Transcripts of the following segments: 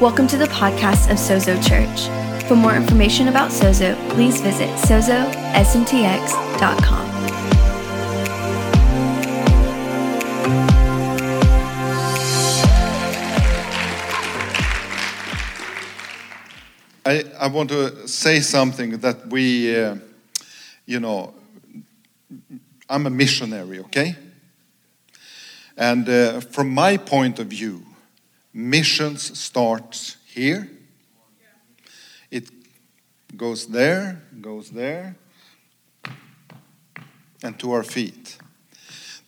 Welcome to the podcast of Sozo Church. For more information about Sozo, please visit sozosmtx.com. I, I want to say something that we, uh, you know, I'm a missionary, okay? And uh, from my point of view, missions starts here. It goes there, goes there, and to our feet.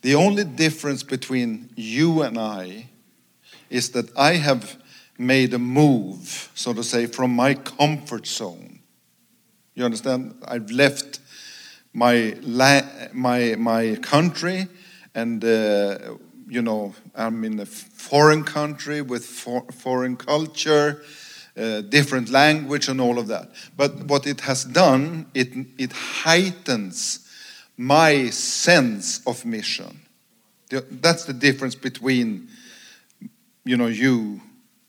The only difference between you and I is that I have made a move, so to say, from my comfort zone. You understand? I've left my my my country, and uh, you know I'm in a foreign country with for- foreign culture, uh, different language, and all of that. But what it has done, it it heightens my sense of mission. That's the difference between you know you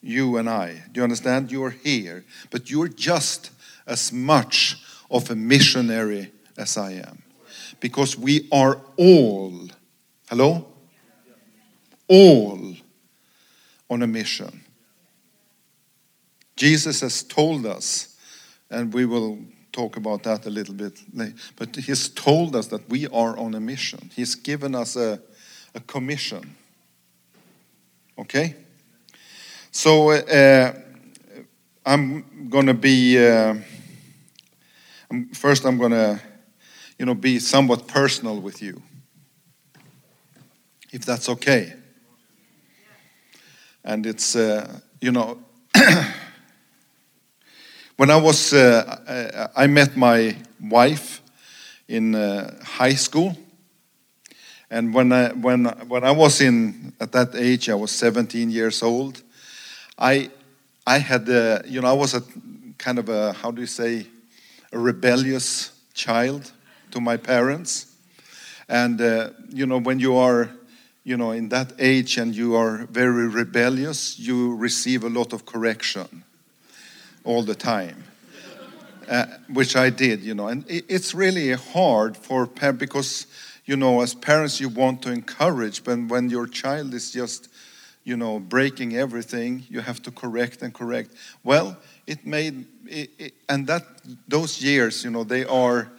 you and I. Do you understand? You're here, but you're just as much of a missionary as I am. Because we are all, hello? All on a mission. Jesus has told us, and we will talk about that a little bit later, but He's told us that we are on a mission. He's given us a, a commission. Okay? So uh, I'm going to be, uh, first I'm going to, you know, be somewhat personal with you, if that's okay. And it's, uh, you know, when I was, uh, I met my wife in uh, high school. And when I, when, when I was in, at that age, I was 17 years old. I, I had, uh, you know, I was a kind of a, how do you say, a rebellious child to my parents. And, uh, you know, when you are, you know, in that age and you are very rebellious, you receive a lot of correction all the time. Uh, which I did, you know, and it's really hard for parents because, you know, as parents you want to encourage, but when your child is just you know, breaking everything. You have to correct and correct. Well, it made, it, it, and that those years, you know, they are,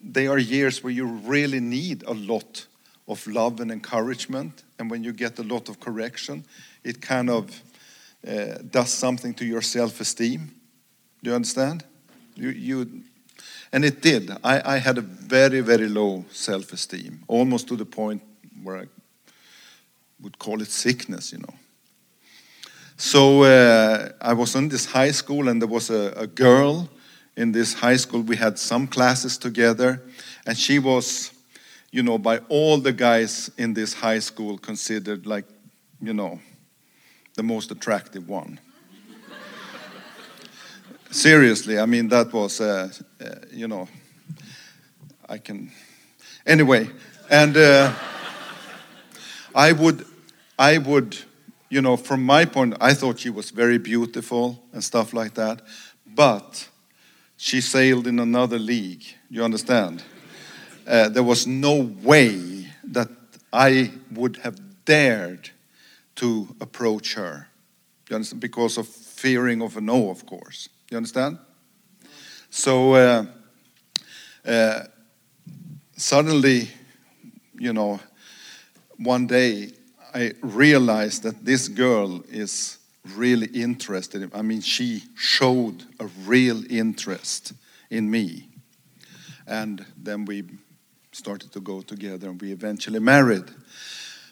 they are years where you really need a lot of love and encouragement. And when you get a lot of correction, it kind of uh, does something to your self-esteem. Do you understand? You, you, and it did. I, I had a very, very low self-esteem, almost to the point where I would call it sickness, you know. So uh, I was in this high school, and there was a, a, girl in this high school. We had some classes together, and she was, you know, by all the guys in this high school considered like, you know, the most attractive one. Seriously, I mean, that was, uh, uh, you know, I can. Anyway, and uh, I would I would, you know, from my point, I thought she was very beautiful and stuff like that. But she sailed in another league. You understand? Uh, there was no way that I would have dared to approach her. You understand? Because of fearing of a no, of course. You understand? So uh, uh, suddenly, you know, one day I realized that this girl is really interested. I mean, she showed a real interest in me. And then we started to go together and we eventually married.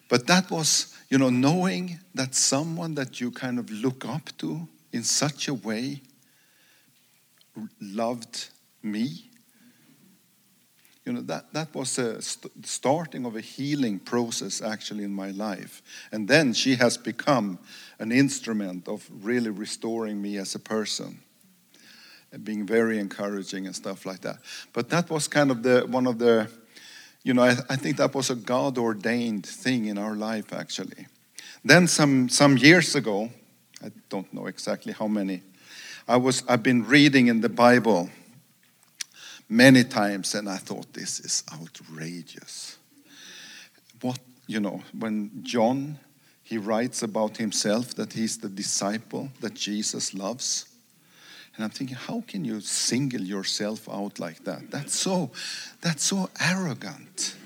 But that was, you know, knowing that someone that you kind of look up to in such a way loved me you know that that was a st- starting of a healing process actually in my life and then she has become an instrument of really restoring me as a person being very encouraging and stuff like that but that was kind of the one of the you know i, I think that was a god ordained thing in our life actually then some some years ago I don't know exactly how many. I was, I've been reading in the Bible many times and I thought this is outrageous. What, you know, when John he writes about himself that he's the disciple that Jesus loves. And I'm thinking, how can you single yourself out like that? That's so, that's so arrogant.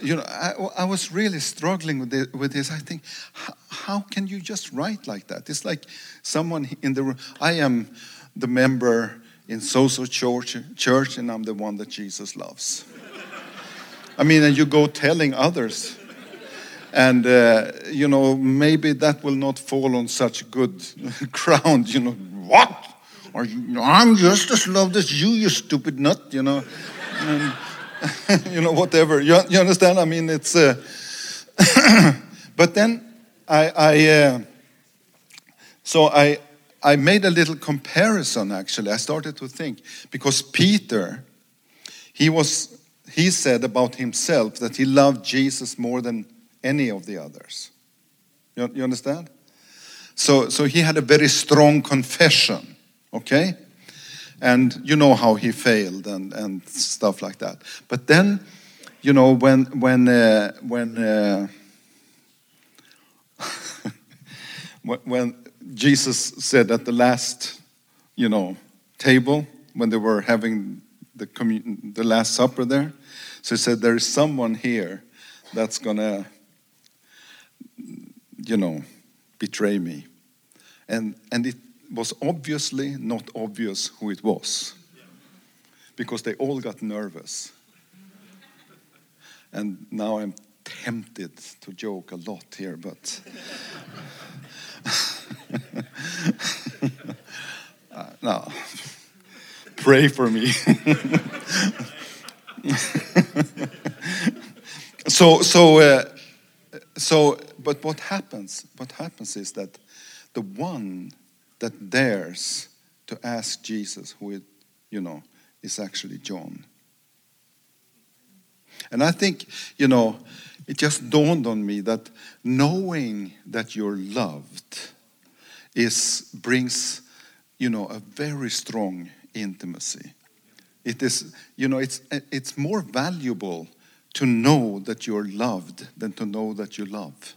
You know, I, I was really struggling with this, with this. I think, how, how can you just write like that? It's like someone in the room. I am the member in Sozo Church, church, and I'm the one that Jesus loves. I mean, and you go telling others and uh, you know maybe that will not fall on such good ground you know what? I'm just as loved as you you stupid nut you know. And, you know whatever. You, you understand? I mean it's uh, but then i i uh, so i i made a little comparison actually. I started to think because peter he was he said about himself that he loved jesus more than any of the others. You, you understand? So, so he had a very strong confession, okay? And you know how he failed and, and stuff like that. But then, you know, when, when, uh, when, uh, when Jesus said at the last, you know, table, when they were having the, the Last Supper there, so he said, There is someone here that's to you know, betray me. And, and it was obviously not obvious who it was because they all got nervous. And now I'm tempted to joke a lot here, but. uh, no. Pray for me. so, so, uh, so but what happens? What happens is that the one that dares to ask Jesus, who it, you know, is actually John. And I think, you know, it just dawned on me that knowing that you're loved is brings, you know, a very strong intimacy. It is, you know, it's it's more valuable to know that you're loved than to know that you love.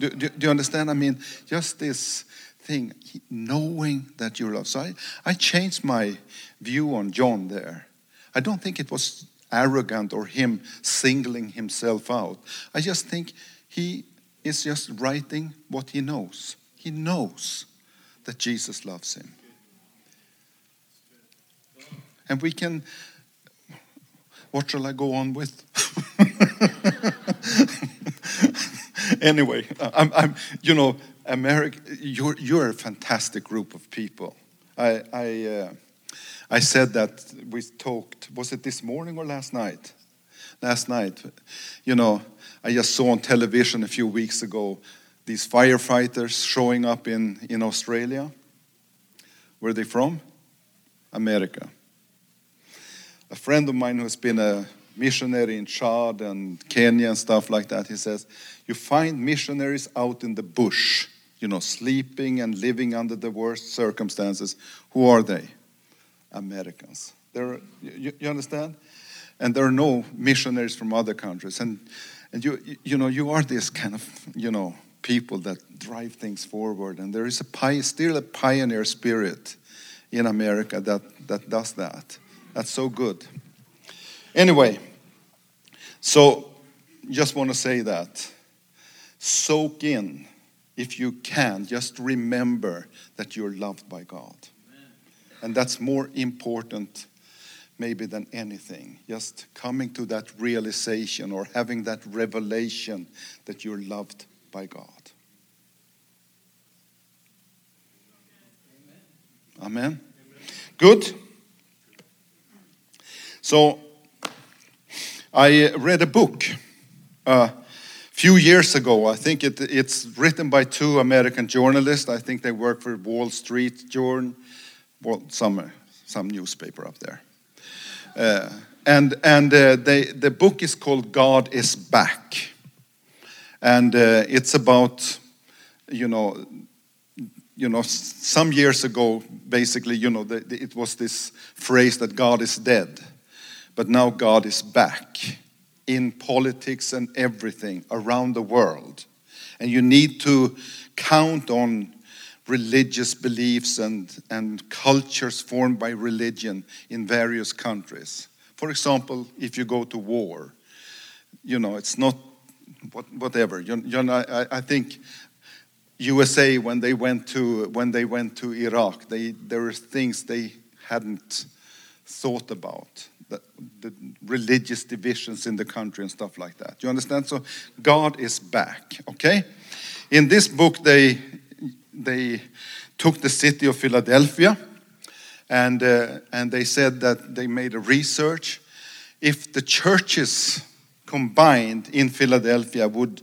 Do, do, do, you understand? I mean, just this thing, knowing that you're loved. So I, I changed my view on John there. I don't think it was arrogant or him singling himself out. I just think he is just writing what he knows. He knows that Jesus loves him. And we can, what shall I go on with? anyway, I'm, I'm, you know, America, you're, you're a fantastic group of people. I, I, uh, I said that we talked, was it this morning or last night? Last night. You know, I just saw on television a few weeks ago these firefighters showing up in, in Australia. Where are they from? America. A friend of mine who's been a missionary in Chad and Kenya and stuff like that, he says, you find missionaries out in the bush, you know, sleeping and living under the worst circumstances. Who are they? Americans. They're, you, you understand? And there are no missionaries from other countries. And, and you, you know, you are this kind of, you know, people that drive things forward. And there is a still a pioneer spirit in America that, that does that. That's so good. Anyway, so just want to say that soak in, if you can, just remember that you're loved by God. And that's more important, maybe, than anything. Just coming to that realization or having that revelation that you're loved by God. Amen. Good. So, I read a book. a few years ago. I think it, it's written by two American journalists. I think they work for Wall Street Journal, well, some, some newspaper up there. Uh, and and uh, they, the book is called God is Back. And uh, it's about, you know, you know, some years ago, basically, you know, the, the- it was this phrase that God is dead, but now God is back in politics and everything around the world. And you need to count on religious beliefs and, and cultures formed by religion in various countries. For example, if you go to war, you know, it's not what, whatever. You, you know, I, I think USA when they went to when they went to Iraq, they there were things they hadn't thought about. The, the religious divisions in the country and stuff like that. You understand? So God is back. Okay. In this book, they they took the city of Philadelphia, and uh, and they said that they made a research. If the churches combined in Philadelphia would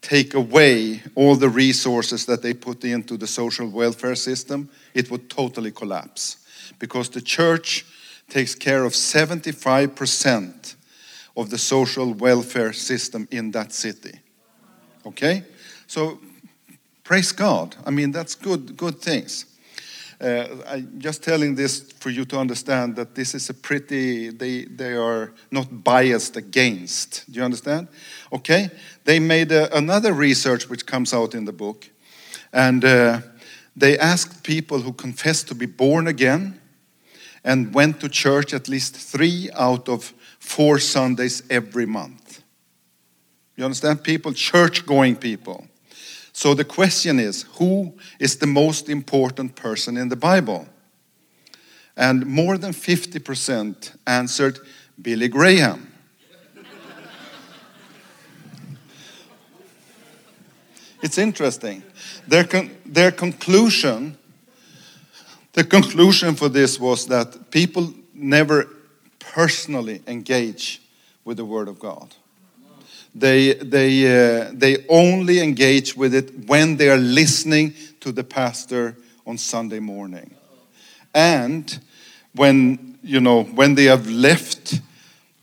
take away all the resources that they put into the social welfare system, it would totally collapse. Because the church takes care of 75% of the social welfare system in that city. Okay? So praise God. I mean, that's good, good things. Uh, I'm just telling this for you to understand that this is a pretty, they, they are not biased against. Do you understand? Okay? They made a, another research which comes out in the book. And uh, they asked people who confessed to be born again and went to church at least three out of four Sundays every month. You understand? People, church going people. So the question is who is the most important person in the Bible? And more than 50% answered Billy Graham. it's interesting. Their, con- their conclusion the conclusion for this was that people never personally engage with the Word of God. They, they, uh, they only engage with it when they are listening to the pastor on Sunday morning. And when, you know, when they have left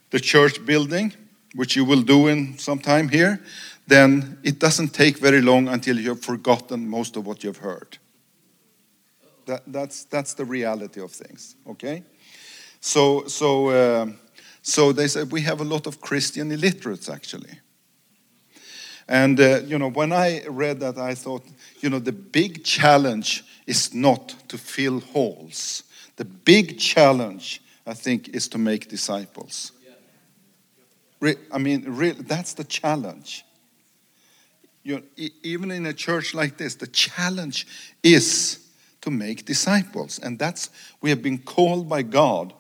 the church building, which you will do in some time here, then it doesn't take very long until you have forgotten most of what you've heard. That, that's, that's the reality of things, okay? So, so, uh, so they said we have a lot of Christian illiterates actually. And, uh, you know, when I read that, I thought, you know, the big challenge is not to fill halls. The big challenge, I think, is to make disciples. Re- I mean, really, that's the challenge. You know, e- even in a church like this, the challenge is to make disciples. And that's, we have been called by God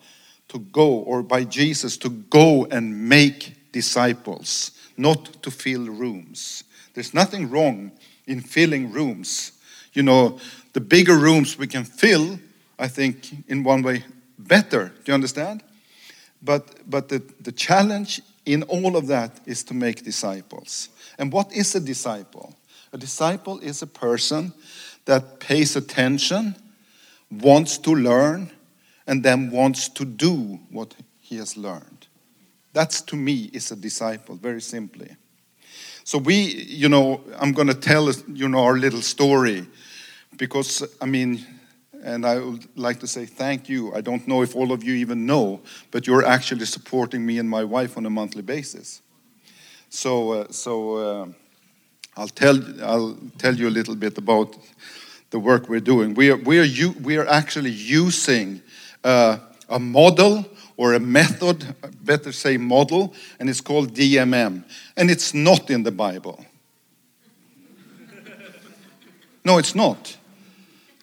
to go, or by Jesus to go and make disciples, not to fill rooms. There's nothing wrong in filling rooms. You know, the bigger rooms we can fill, I think, in one way, better. Do you understand? But, but the, the challenge in all of that is to make disciples. And what is a disciple? A disciple is a person that pays attention, wants to learn, and then wants to do what he has learned. That's to me is a disciple, very simply. So we, you know, I'm going to tell you know our little story because I mean, and I would like to say thank you. I don't know if all of you even know, but you're actually supporting me and my wife on a monthly basis. So, uh, so uh, I'll tell I'll tell you a little bit about the work we're doing. We are we are we are actually using uh, a model or a method, better say model, and it's called DMM, and it's not in the Bible. No, it's not.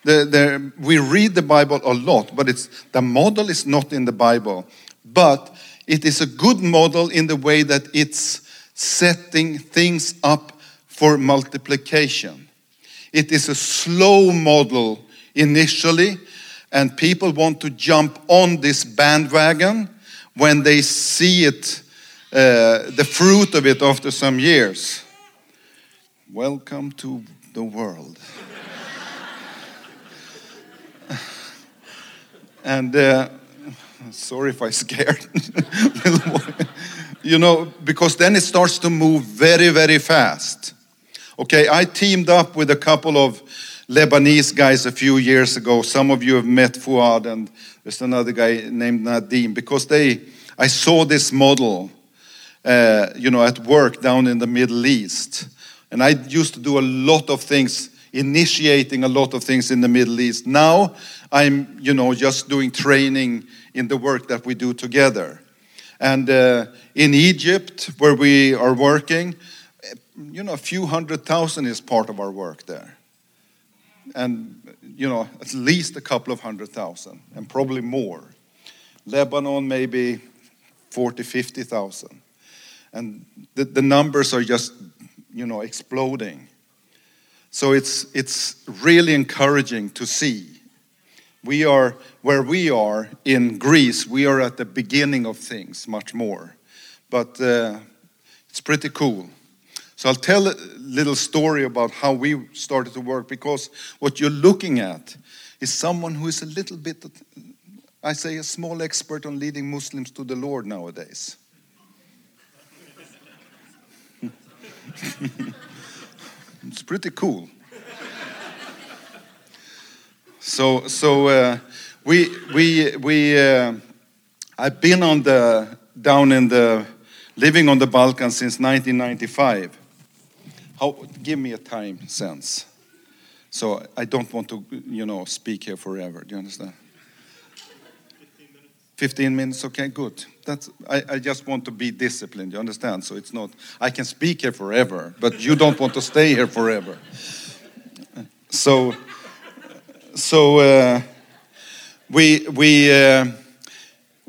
The, the, we read the Bible a lot, but it's, the model is not in the Bible. But it is a good model in the way that it's setting things up for multiplication. It is a slow model initially, and people want to jump on this bandwagon when they see it, uh, the fruit of it after some years. Welcome to the world. and uh, sorry if I scared you know, because then it starts to move very, very fast. Okay, I teamed up with a couple of Lebanese guys a few years ago. Some of you have met Fuad, and there's another guy named Nadim because they, I saw this model, uh, you know, at work down in the Middle East, and I used to do a lot of things, initiating a lot of things in the Middle East. Now I'm, you know, just doing training in the work that we do together, and uh, in Egypt where we are working, you know, a few hundred thousand is part of our work there. And you know at least a couple of hundred thousand and probably more. Lebanon maybe 40 50,000 and the, the numbers are just you know exploding. So it's it's really encouraging to see. We are where we are in greece we are at the beginning of things much more. But uh, it's pretty cool so I'll tell a little story about how we started to work because what you're looking at is someone who is a little bit, I say, a small expert on leading Muslims to the Lord nowadays. it's pretty cool. So, so uh, we, we, we, uh, I've been on the, down in the, living on the Balkans since 1995. How, give me a time sense. So I don't want to, you know, speak here forever. Do you understand? 15 minutes, okay, good. That's, I, I just want to be disciplined, you understand? So it's not, I can speak here forever, but you don't want to stay here forever. So, so uh, we, we, uh,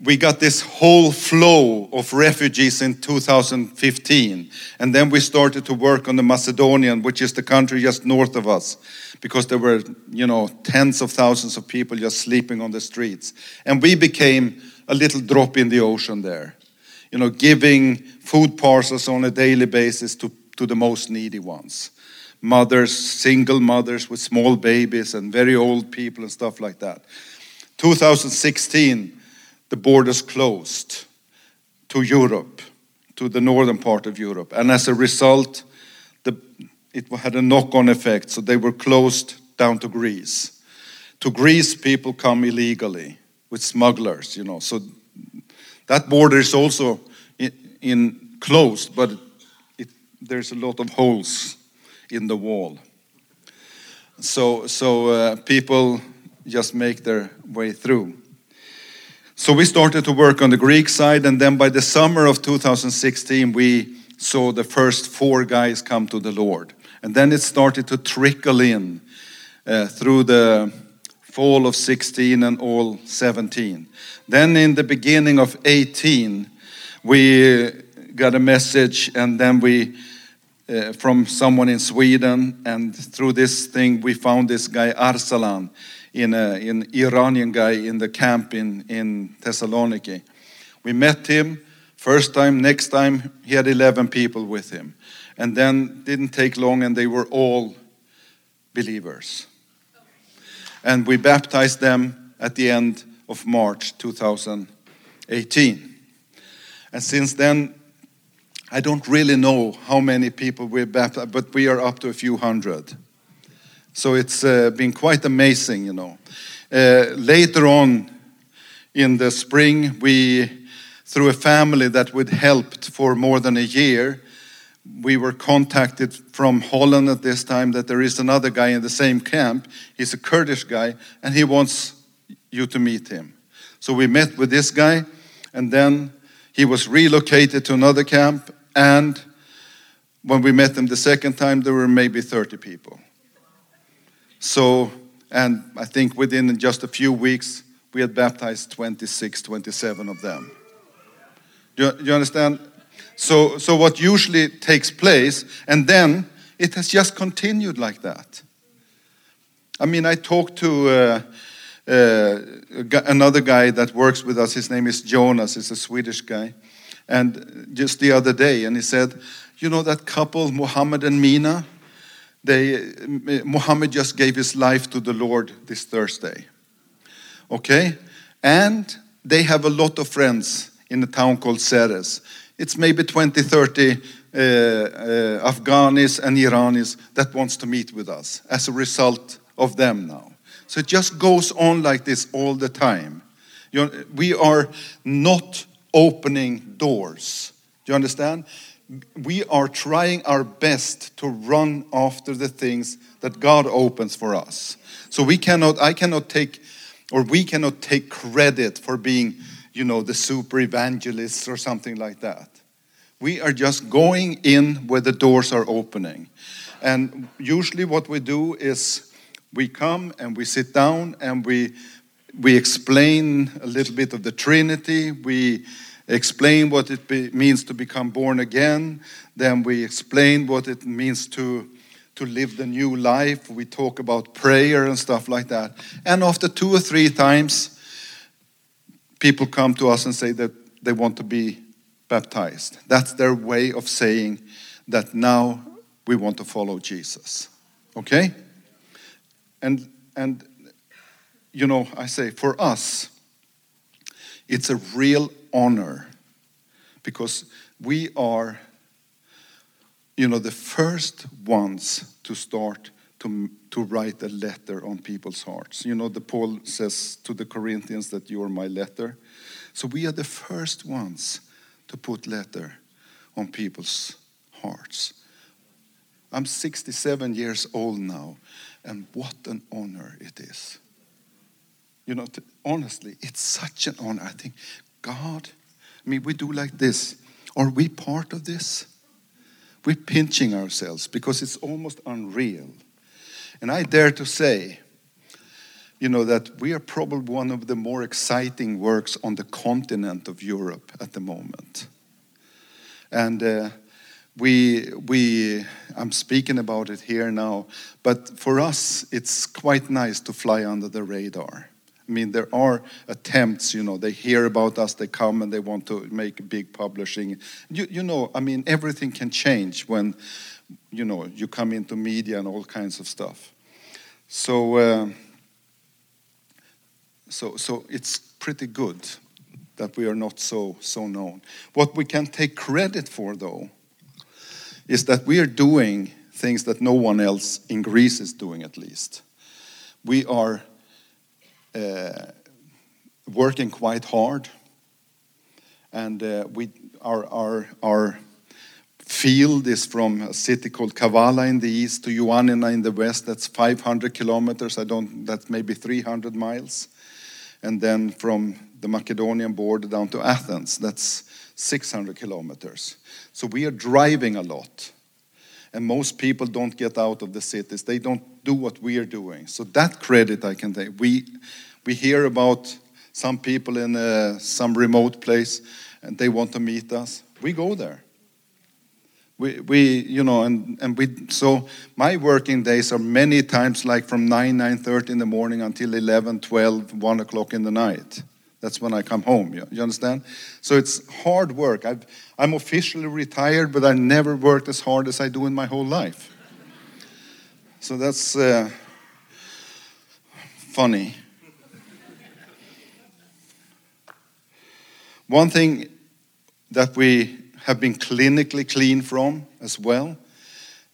we got this whole flow of refugees in 2015. And then we started to work on the Macedonian, which is the country just north of us, because there were, you know, tens of thousands of people just sleeping on the streets. And we became a little drop in the ocean there, you know, giving food parcels on a daily basis to, to the most needy ones. Mothers, single mothers with small babies, and very old people, and stuff like that. 2016, the borders closed to Europe, to the northern part of Europe. And as a result, the, it had a knock on effect. So they were closed down to Greece. To Greece, people come illegally with smugglers, you know. So that border is also in, in closed, but it, there's a lot of holes in the wall. So, so uh, people just make their way through. So we started to work on the Greek side, and then by the summer of 2016, we saw the first four guys come to the Lord. And then it started to trickle in uh, through the fall of 16 and all 17. Then in the beginning of 18, we got a message, and then we uh, from someone in Sweden, and through this thing, we found this guy Arsalan in uh, an Iranian guy in the camp in, in Thessaloniki. We met him first time, next time he had 11 people with him. And then didn't take long and they were all believers. And we baptized them at the end of March 2018. And since then, I don't really know how many people we baptized, but we are up to a few hundred. So it's uh, been quite amazing, you know. Uh, later on in the spring, we, through a family that would helped for more than a year, we were contacted from Holland at this time that there is another guy in the same camp. He's a Kurdish guy, and he wants you to meet him. So we met with this guy, and then he was relocated to another camp. And when we met him the second time, there were maybe 30 people. So, and I think within just a few weeks, we had baptized 26, 27 of them. Do you, do you understand? So, so what usually takes place, and then it has just continued like that. I mean, I talked to uh, uh, another guy that works with us. His name is Jonas. He's a Swedish guy. And just the other day, and he said, You know that couple, Mohammed and Mina? They, Muhammad just gave his life to the Lord this Thursday. Okay? And they have a lot of friends in a town called Serres. It's maybe 20, 30 uh, uh, Afghanis and Iranis that wants to meet with us as a result of them now. So it just goes on like this all the time. You know, we are not opening doors. Do you understand? We are trying our best to run after the things that God opens for us. So we cannot, I cannot take, or we cannot take credit for being, you know, the super evangelists or something like that. We are just going in where the doors are opening. And usually what we do is we come and we sit down and we we explain a little bit of the Trinity. We explain what it be, means to become born again. Then we explain what it means to, to live the new life. We talk about prayer and stuff like that. And after two or three times, people come to us and say that they want to be baptized. That's their way of saying that now we want to follow Jesus. Okay? And, and you know, I say for us, it's a real honor because we are, you know, the first ones to start to, to write a letter on people's hearts. You know, the Paul says to the Corinthians that you are my letter. So we are the first ones to put letter on people's hearts. I'm 67 years old now, and what an honor it is you know, honestly, it's such an honor. I think, God, I mean, we do like this. Are we part of this? We're pinching ourselves because it's almost unreal. And I dare to say, you know, that we are probably one of the more exciting works on the continent of Europe at the moment. And uh, we, we, I'm speaking about it here now, but for us, it's quite nice to fly under the radar. I mean, there are attempts, you know, they hear about us, they come and they want to make big publishing. You, you know, I mean, everything can change when, you know, you come into media and all kinds of stuff. So, uh, so, so it's pretty good that we are not so, so known. What we can take credit for, though, is that we are doing things that no one else in Greece is doing, at least. We are working quite hard. And uh, we, our, our, our field is from a city called Kavala in the east to Ioannina in the west. That's 500 kilometers. I don't, that's maybe 300 miles. And then from the Macedonian border down to Athens, that's 600 kilometers. So we are driving a lot. And most people don't get out of the cities. They don't do what we are doing. So that credit I can take. We, we hear about some people in uh, some remote place and they want to meet us. We go there. We, we you know, and, and we, so my working days are many times like from 9, 9.30 in the morning until 11, 12, 1 o'clock in the night. That's when I come home. You, you understand? So it's hard work. i am officially retired, but I never worked as hard as I do in my whole life. So that's uh, funny. One thing that we have been clinically clean from as well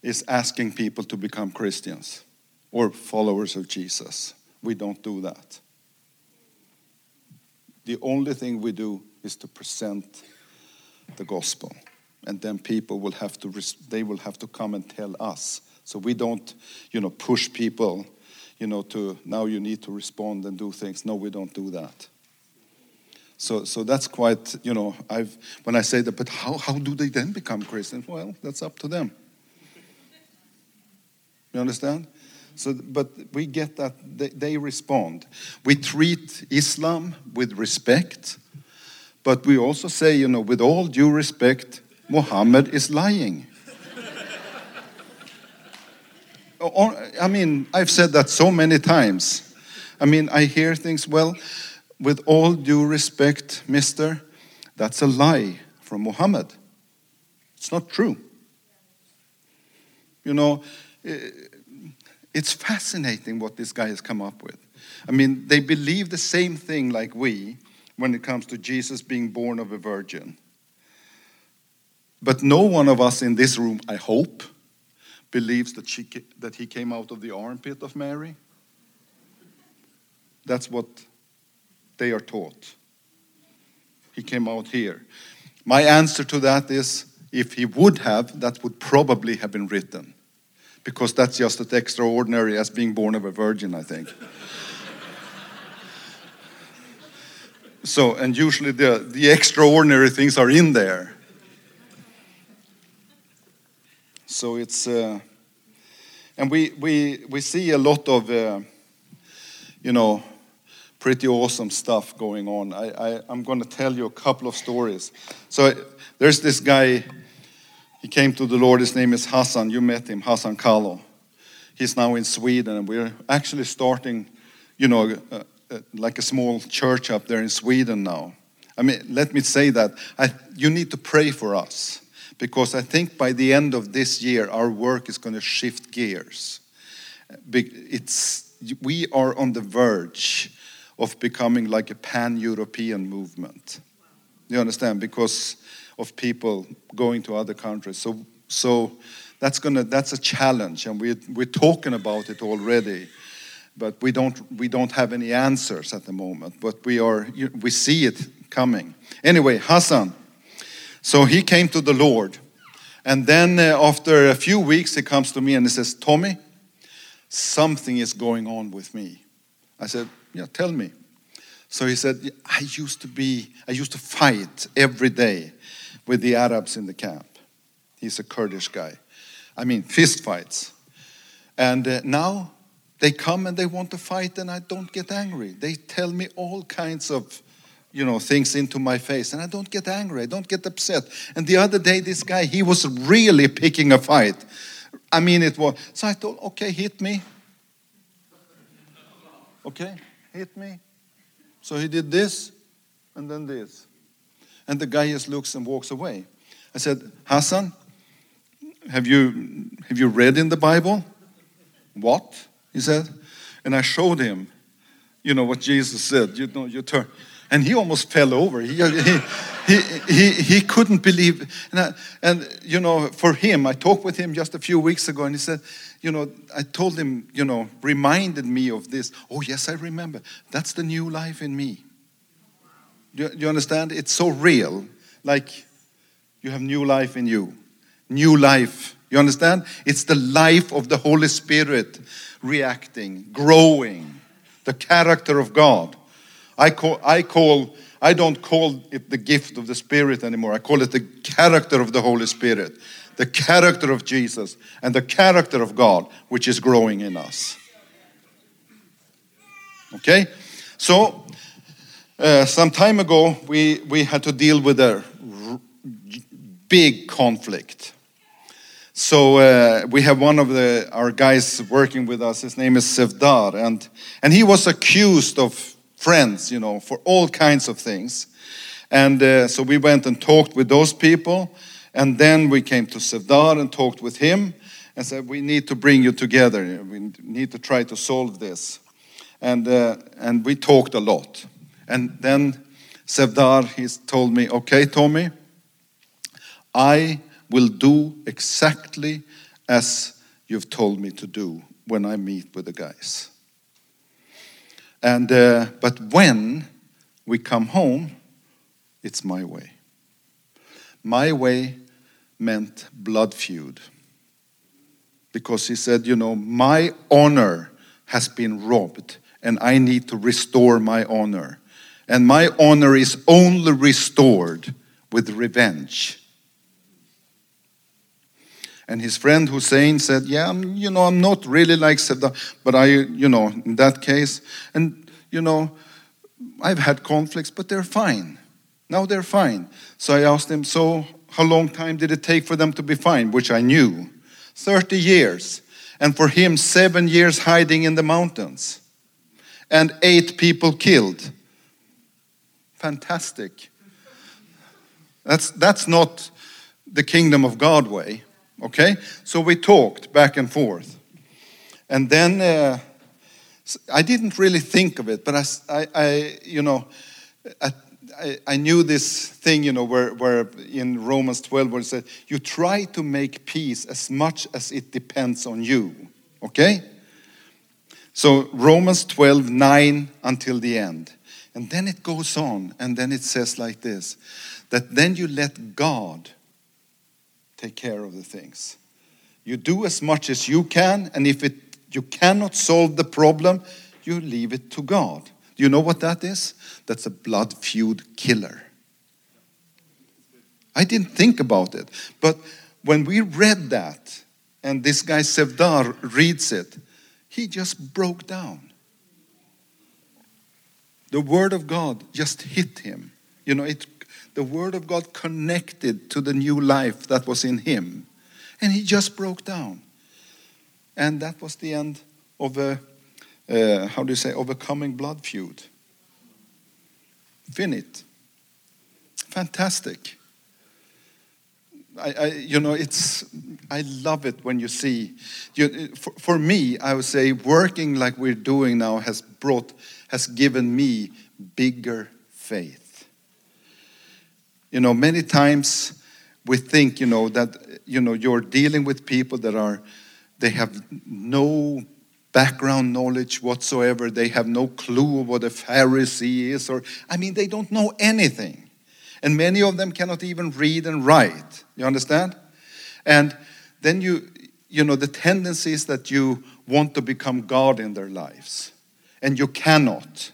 is asking people to become Christians or followers of Jesus. We don't do that. The only thing we do is to present the gospel and then people will have to they will have to come and tell us so we don't, you know, push people, you know, to now you need to respond and do things. No, we don't do that. So, so that's quite, you know, I've, when I say that, but how, how do they then become Christians? Well, that's up to them. You understand? So, but we get that they, they respond. We treat Islam with respect, but we also say, you know, with all due respect, Muhammad is lying. Oh, oh, I mean, I've said that so many times. I mean, I hear things, well, with all due respect, mister, that's a lie from Muhammad. It's not true. You know, it's fascinating what this guy has come up with. I mean, they believe the same thing like we when it comes to Jesus being born of a virgin. but no one of us in this room, I hope, believes that, she, that he came out of the armpit of Mary. That's what they are taught. He came out here. My answer to that is if he would have, that would probably have been written. Because that's just as extraordinary as being born of a virgin, I think. so, and usually the, the extraordinary things are in there. So it's, uh, and we, we, we see a lot of, uh, you know, pretty awesome stuff going on. I, I, I'm going to tell you a couple of stories. So there's this guy, he came to the Lord, his name is Hassan. You met him, Hassan Kalo. He's now in Sweden, and we're actually starting, you know, uh, uh, like a small church up there in Sweden now. I mean, let me say that. I, you need to pray for us because I think by the end of this year, our work is going to shift gears. It's, we are on the verge of becoming like a pan European movement. You understand? Because of people going to other countries. So, so that's, gonna, that's a challenge, and we're, we're talking about it already. But we don't, we don't have any answers at the moment. But we, are, we see it coming. Anyway, Hassan. So he came to the Lord. And then uh, after a few weeks, he comes to me and he says, Tommy, something is going on with me. I said, yeah, tell me. So he said, I used to be, I used to fight every day with the Arabs in the camp. He's a Kurdish guy. I mean, fist fights. And uh, now they come and they want to fight, and I don't get angry. They tell me all kinds of, you know, things into my face, and I don't get angry. I don't get upset. And the other day, this guy, he was really picking a fight. I mean, it was. So I thought, okay, hit me. Okay hit me. So he did this and then this. And the guy just looks and walks away. I said, Hassan, have you, have you read in the Bible? What? He said. And I showed him, you know, what Jesus said. You know, you turn. And he almost fell over. He, he, he, he, he couldn't believe. And, I, and, you know, for him, I talked with him just a few weeks ago, and he said, you know, I told him, you know, reminded me of this. Oh, yes, I remember. That's the new life in me. Do you, do you understand? It's so real. Like you have new life in you. New life. You understand? It's the life of the Holy Spirit reacting, growing, the character of God. I call, I call, I don't call it the gift of the Spirit anymore. I call it the character of the Holy Spirit the character of Jesus and the character of God, which is growing in us. Okay? So, uh, some time ago, we, we had to deal with a big conflict. So uh, we have one of the, our guys working with us. His name is Sevdar, and and he was accused of friends, you know, for all kinds of things. And uh, so we went and talked with those people, and then we came to Sevdar and talked with him and said, We need to bring you together. We need to try to solve this. And, uh, and we talked a lot. And then Sevdar, he told me, Okay, Tommy, I will do exactly as you've told me to do when I meet with the guys. And, uh, but when we come home, it's my way. My way meant blood feud. Because he said, you know, my honor has been robbed and I need to restore my honor. And my honor is only restored with revenge. And his friend Hussein said, Yeah, I'm, you know, I'm not really like Saddam, but I, you know, in that case, and, you know, I've had conflicts, but they're fine. Now they're fine. So I asked him, So how long time did it take for them to be fine, which I knew? 30 years. And for him, seven years hiding in the mountains. And eight people killed. Fantastic. That's, that's not the kingdom of God way. Okay? So we talked back and forth. And then uh, I didn't really think of it, but I, I, I you know, I, I, knew this thing, you know, where, where in Romans 12, where it said, You try to make peace as much as it depends on you. Okay? So Romans 12, 9 until the end. And then it goes on, and then it says like this that then you let God take care of the things. You do as much as you can, and if it, you cannot solve the problem, you leave it to God. Do you know what that is? That's a blood feud killer. I didn't think about it, but when we read that, and this guy Sevdar reads it, he just broke down. The Word of God just hit him. You know, it, the Word of God connected to the new life that was in him. And he just broke down. And that was the end of a, uh, how do you say, overcoming blood feud. Finite. Fantastic. I, I, you know, it's, I love it when you see, you, for, for me, I would say working like we're doing now has brought, has given me bigger faith. You know, many times we think, you know, that, you know, you're dealing with people that are, they have no background knowledge whatsoever. They have no clue what a Pharisee is, or, I mean, they don't know anything. And many of them cannot even read and write. You understand? And then you, you know, the tendency is that you want to become God in their lives, and you cannot.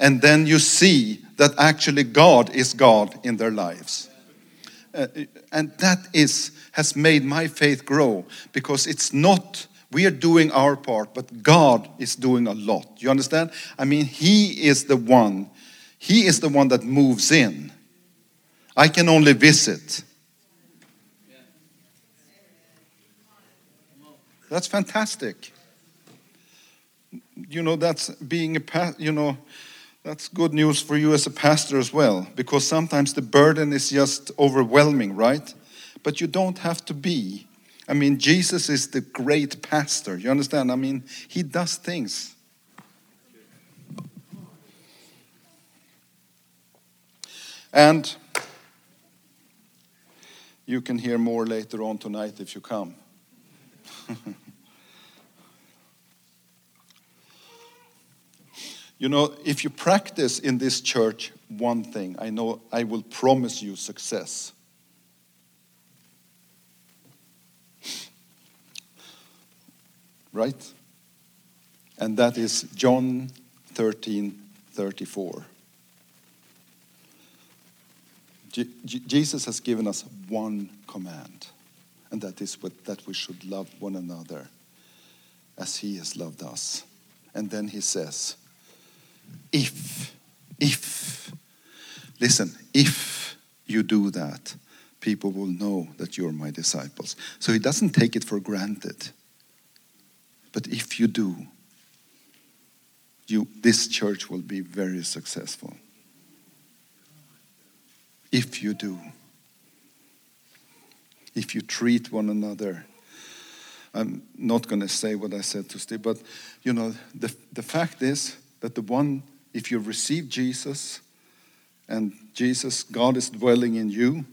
And then you see that actually God is God in their lives. Uh, and that is has made my faith grow because it's not we are doing our part but god is doing a lot you understand i mean he is the one he is the one that moves in I can only visit. That's fantastic. You know, that's being a you know, that's good news for you as a pastor as well, because sometimes the burden is just overwhelming, right? But you don't have to be. I mean, Jesus is the great pastor. You understand? I mean, he does things. And you can hear more later on tonight if you come. you know, if you practice in this church one thing, I know I will promise you success. Right? And that is John 13 34. Jesus has given us one command, and that is what, that we should love one another as he has loved us. And then he says, if, if, listen, if you do that, people will know that you're my disciples. So he doesn't take it for granted. But if you do, you, this church will be very successful if you do. If you treat one another. I'm not going to say what I said to Steve, but you know, the, the fact is that the one, if you receive Jesus and Jesus, God is dwelling in you,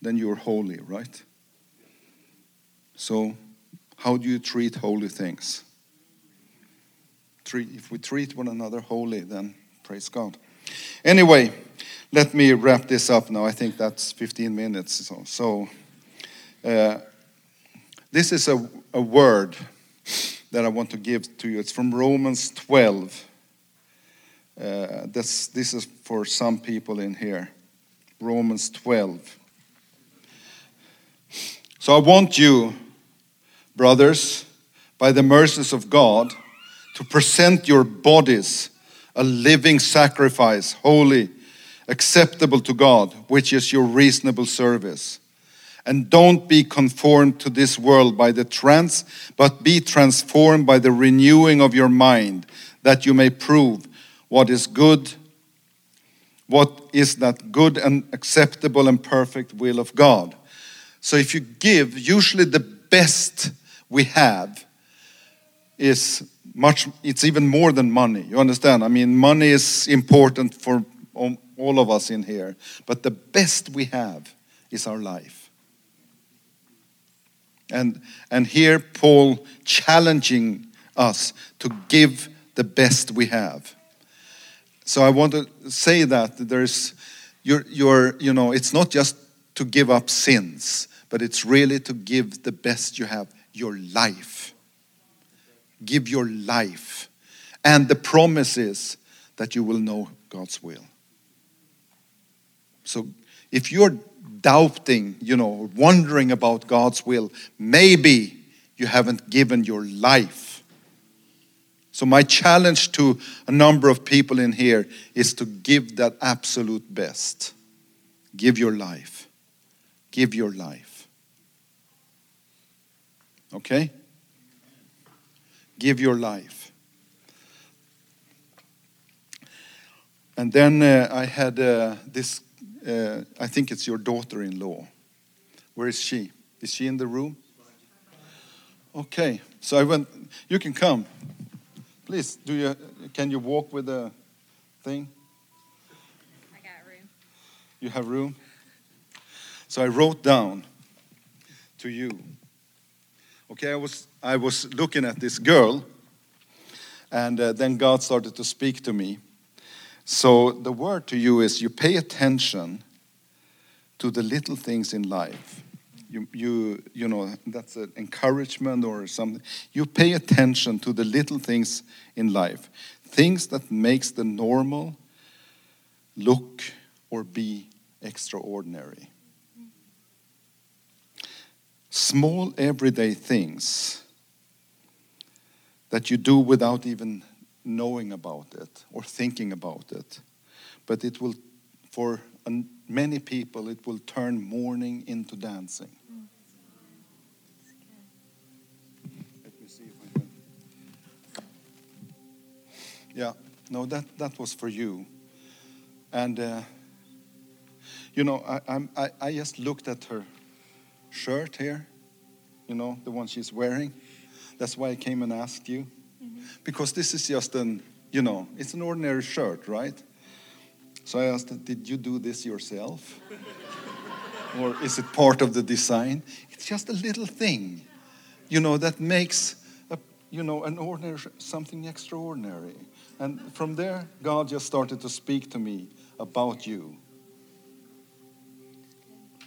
then you're holy, right? So, how do you treat holy things? Treat, if we treat one another holy, then praise God. Anyway, let me wrap this up now. I think that's 15 minutes. So, so uh, this is a, a word that I want to give to you. It's from Romans 12. Uh, this, this is for some people in here. Romans 12. So I want you, brothers, by the mercies of God, to present your bodies a living sacrifice, holy acceptable to God, which is your reasonable service. And don't be conformed to this world by the trance, but be transformed by the renewing of your mind, that you may prove what is good, what is that good and acceptable and perfect will of God. So if you give, usually the best we have is much, it's even more than money. You understand? I mean, money is important for all of us in here. But the best we have is our life. And, and here, Paul challenging us to give the best we have. So I want to say that there's, you're, you're, you know, it's not just to give up sins, but it's really to give the best you have, your life. Give your life. And the promise is that you will know God's will. So if you're doubting, you know, wondering about God's will, maybe you haven't given your life. So, my challenge to a number of people in here is to give that absolute best. Give your life. Give your life. Okay? Give your life. And then uh, I had uh, this uh, I think it's your daughter in law. Where is she? Is she in the room? Okay, so I went, you can come. Please, do you, can you walk with the thing? I got room. You have room? So I wrote down to you. Okay, I was, I was looking at this girl, and uh, then God started to speak to me. So the word to you is you pay attention to the little things in life. You, you, you know, that's an encouragement or something. You pay attention to the little things in life, things that makes the normal look or be extraordinary. Small everyday things that you do without even knowing about it or thinking about it. But it will, for many people, it will turn mourning into dancing. Let me see if I can. Yeah, no, that, that was for you. And, uh, you know, I, I'm, I just looked at her shirt here, you know, the one she's wearing. That's why I came and asked you because this is just an, you know, it's an ordinary shirt, right? So I asked, did you do this yourself? or is it part of the design? It's just a little thing, you know, that makes, a, you know, an ordinary, something extraordinary. And from there, God just started to speak to me about you.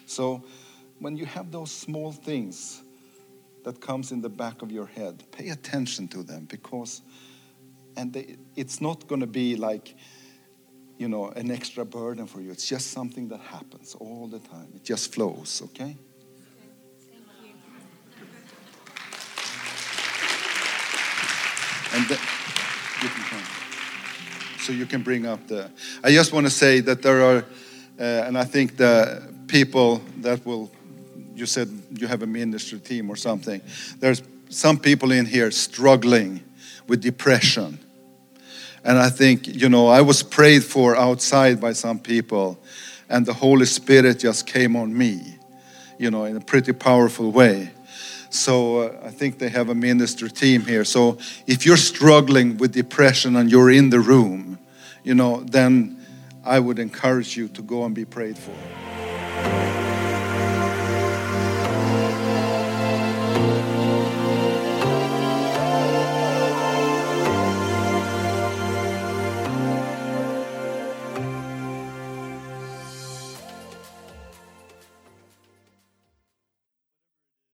So when you have those small things, that comes in the back of your head. Pay attention to them because, and they, it's not going to be like, you know, an extra burden for you. It's just something that happens all the time. It just flows, okay? And then, you can. So you can bring up the. I just want to say that there are, uh, and I think the people that will you said you have a ministry team or something. There's some people in here struggling with depression. And I think, you know, I was prayed for outside by some people, and the Holy Spirit just came on me, you know, in a pretty powerful way. So uh, I think they have a ministry team here. So if you're struggling with depression and you're in the room, you know, then I would encourage you to go and be prayed for.